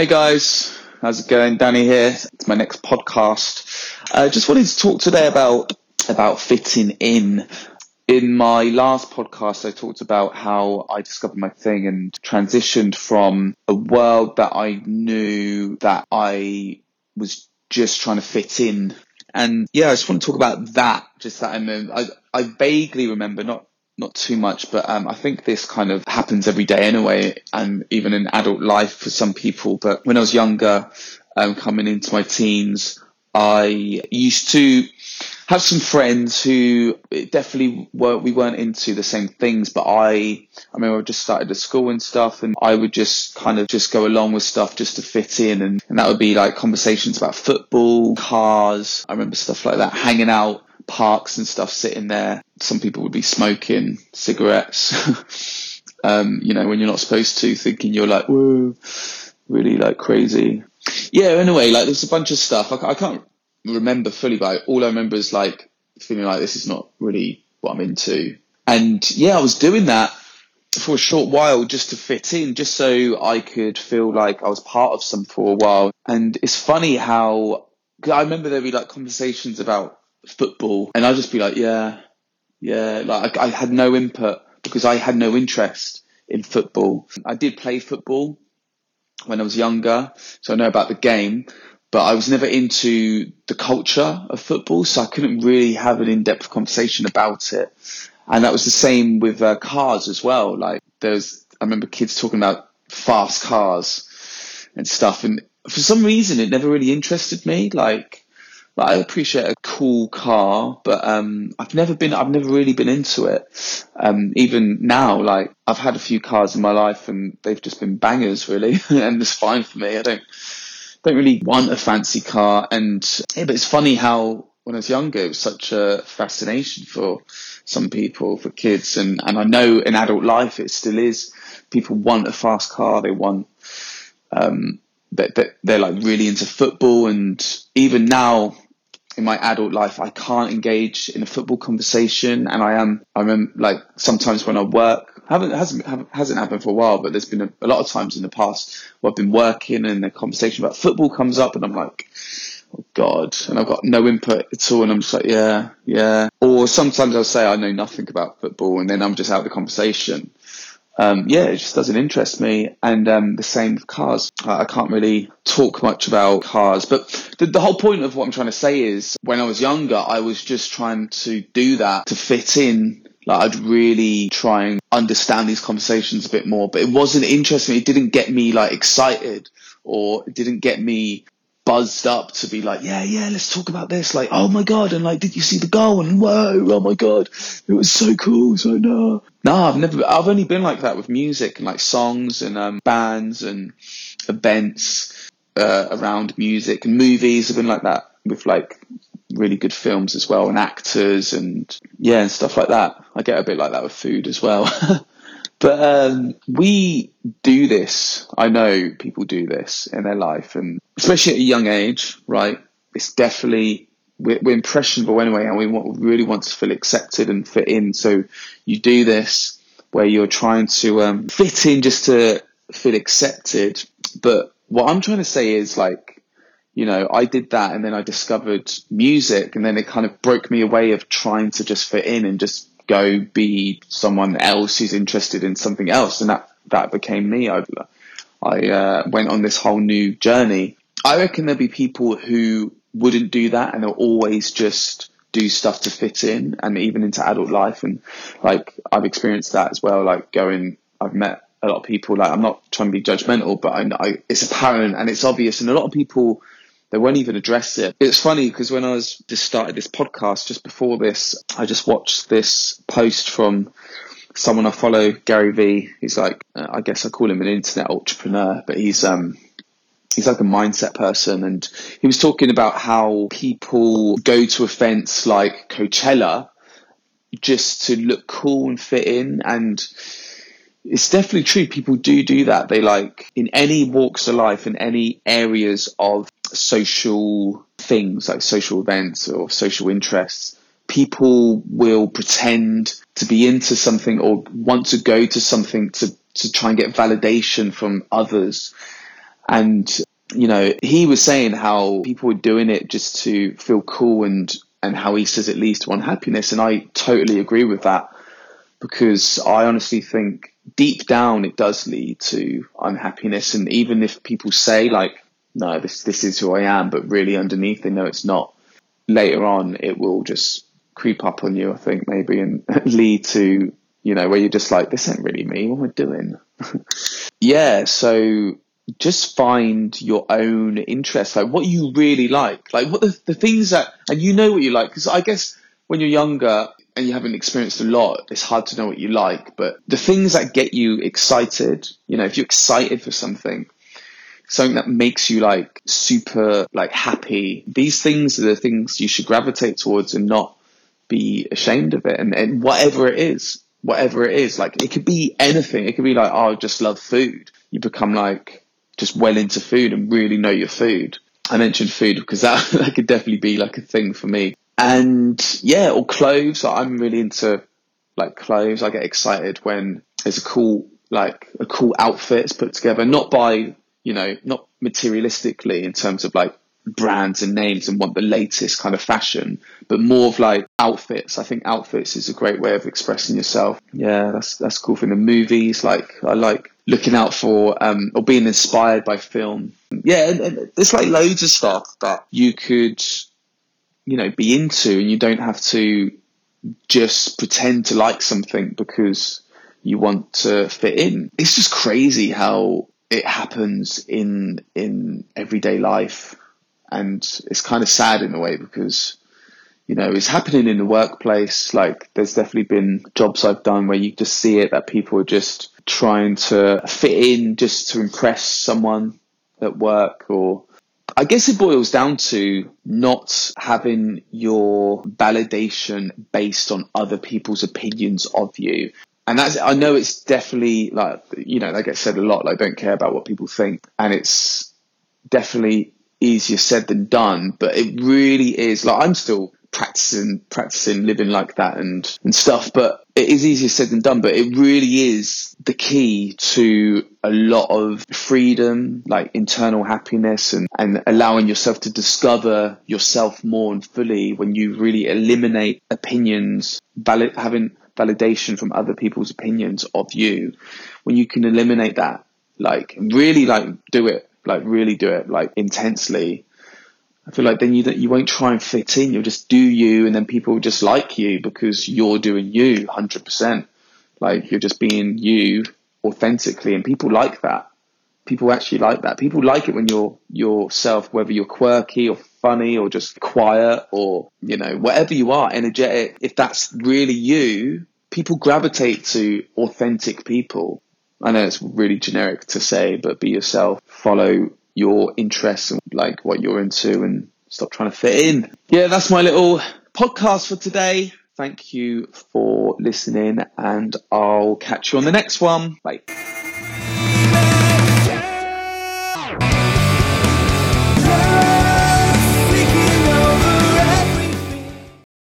Hey guys, how's it going? Danny here. It's my next podcast. I uh, just wanted to talk today about about fitting in. In my last podcast, I talked about how I discovered my thing and transitioned from a world that I knew that I was just trying to fit in. And yeah, I just want to talk about that. Just that I, I, I vaguely remember, not not too much, but um, I think this kind of happens every day anyway, and even in adult life for some people. But when I was younger, um, coming into my teens, I used to have some friends who definitely were we weren't into the same things, but I I remember I just started at school and stuff, and I would just kind of just go along with stuff just to fit in, and, and that would be like conversations about football, cars. I remember stuff like that, hanging out parks and stuff sitting there. Some people would be smoking cigarettes. um, you know, when you're not supposed to, thinking you're like, whoa, really like crazy. Yeah, anyway, like there's a bunch of stuff. I, I can't remember fully, but all I remember is like feeling like this is not really what I'm into. And yeah, I was doing that for a short while just to fit in, just so I could feel like I was part of some for a while. And it's funny how I remember there'd be like conversations about football, and I'd just be like, yeah, yeah. Like I, I had no input because I had no interest in football. I did play football when I was younger, so I know about the game, but I was never into the culture of football, so I couldn't really have an in-depth conversation about it. And that was the same with uh, cars as well. Like there's, I remember kids talking about fast cars and stuff, and for some reason it never really interested me. Like I appreciate a cool car, but um, I've never been. I've never really been into it. Um, even now, like I've had a few cars in my life, and they've just been bangers, really, and it's fine for me. I don't don't really want a fancy car, and yeah, but it's funny how when I was younger, it was such a fascination for some people, for kids, and and I know in adult life it still is. People want a fast car. They want. Um, that, they're like really into football and even now in my adult life, I can't engage in a football conversation, and I am. I remember like sometimes when I work, haven't hasn't hasn't happened for a while, but there's been a, a lot of times in the past where I've been working and the conversation about football comes up, and I'm like, oh God, and I've got no input at all, and I'm just like, yeah, yeah. Or sometimes I'll say I know nothing about football, and then I'm just out of the conversation um, yeah, it just doesn't interest me. And um, the same with cars. I can't really talk much about cars. But the, the whole point of what I'm trying to say is when I was younger, I was just trying to do that to fit in. Like I'd really try and understand these conversations a bit more, but it wasn't interesting. It didn't get me like excited or it didn't get me buzzed up to be like, yeah, yeah, let's talk about this. Like, oh my god, and like, did you see the goal? And whoa, oh my god, it was so cool. So no, no, I've never. I've only been like that with music and like songs and um, bands and events uh, around music and movies. I've been like that with like really good films as well and actors and yeah and stuff like that. I get a bit like that with food as well. But um, we do this. I know people do this in their life, and especially at a young age, right? It's definitely we're, we're impressionable anyway, and we want, really want to feel accepted and fit in. So you do this where you're trying to um, fit in just to feel accepted. But what I'm trying to say is like, you know, I did that, and then I discovered music, and then it kind of broke me away of trying to just fit in and just go be someone else who's interested in something else, and that that became me. I I uh, went on this whole new journey. I reckon there'll be people who wouldn't do that, and they'll always just do stuff to fit in, and even into adult life. And like I've experienced that as well. Like going, I've met a lot of people. Like I'm not trying to be judgmental, but I, I, it's apparent and it's obvious, and a lot of people they won't even address it. It's funny because when I was just started this podcast, just before this, I just watched this post from someone I follow, Gary Vee. He's like, uh, I guess I call him an internet entrepreneur, but he's um he's like a mindset person, and he was talking about how people go to events like Coachella just to look cool and fit in and it's definitely true. People do do that. They like in any walks of life, in any areas of social things like social events or social interests, people will pretend to be into something or want to go to something to, to try and get validation from others. And, you know, he was saying how people were doing it just to feel cool and, and how he says it leads to unhappiness. And I totally agree with that because I honestly think deep down it does lead to unhappiness. And even if people say like, no, this, this is who I am, but really underneath they know it's not, later on it will just creep up on you, I think maybe, and lead to, you know, where you're just like, this ain't really me. What am I doing? yeah. So just find your own interests, like what you really like, like what the, the things that, and you know what you like. Because I guess when you're younger and you haven't experienced a lot, it's hard to know what you like. But the things that get you excited, you know, if you're excited for something, something that makes you like super like happy, these things are the things you should gravitate towards and not be ashamed of it. And, and whatever it is, whatever it is, like it could be anything. It could be like, oh, I just love food. You become like just well into food and really know your food. I mentioned food because that, that could definitely be like a thing for me. And yeah, or clothes. I'm really into like clothes. I get excited when there's a cool, like a cool outfit is put together, not by, you know, not materialistically in terms of like brands and names and want the latest kind of fashion, but more of like outfits. I think outfits is a great way of expressing yourself. Yeah, that's that's cool for the movies. Like I like looking out for um, or being inspired by film. Yeah, and, and there's like loads of stuff that you could, you know, be into, and you don't have to just pretend to like something because you want to fit in. It's just crazy how it happens in in everyday life and it's kind of sad in a way because you know it's happening in the workplace like there's definitely been jobs i've done where you just see it that people are just trying to fit in just to impress someone at work or I guess it boils down to not having your validation based on other people's opinions of you. And that's, I know it's definitely like, you know, that gets said a lot, like, don't care about what people think. And it's definitely easier said than done, but it really is like I'm still practicing practicing living like that and and stuff but it is easier said than done but it really is the key to a lot of freedom like internal happiness and and allowing yourself to discover yourself more and fully when you really eliminate opinions valid having validation from other people's opinions of you. When you can eliminate that like really like do it like really do it like intensely, I feel like then you you won't try and fit in. You'll just do you, and then people will just like you because you're doing you hundred percent. Like you're just being you authentically, and people like that. People actually like that. People like it when you're yourself, whether you're quirky or funny or just quiet or you know whatever you are, energetic. If that's really you, people gravitate to authentic people I know it's really generic to say, but be yourself, follow your interests and like what you're into and stop trying to fit in. Yeah, that's my little podcast for today. Thank you for listening and I'll catch you on the next one. Bye.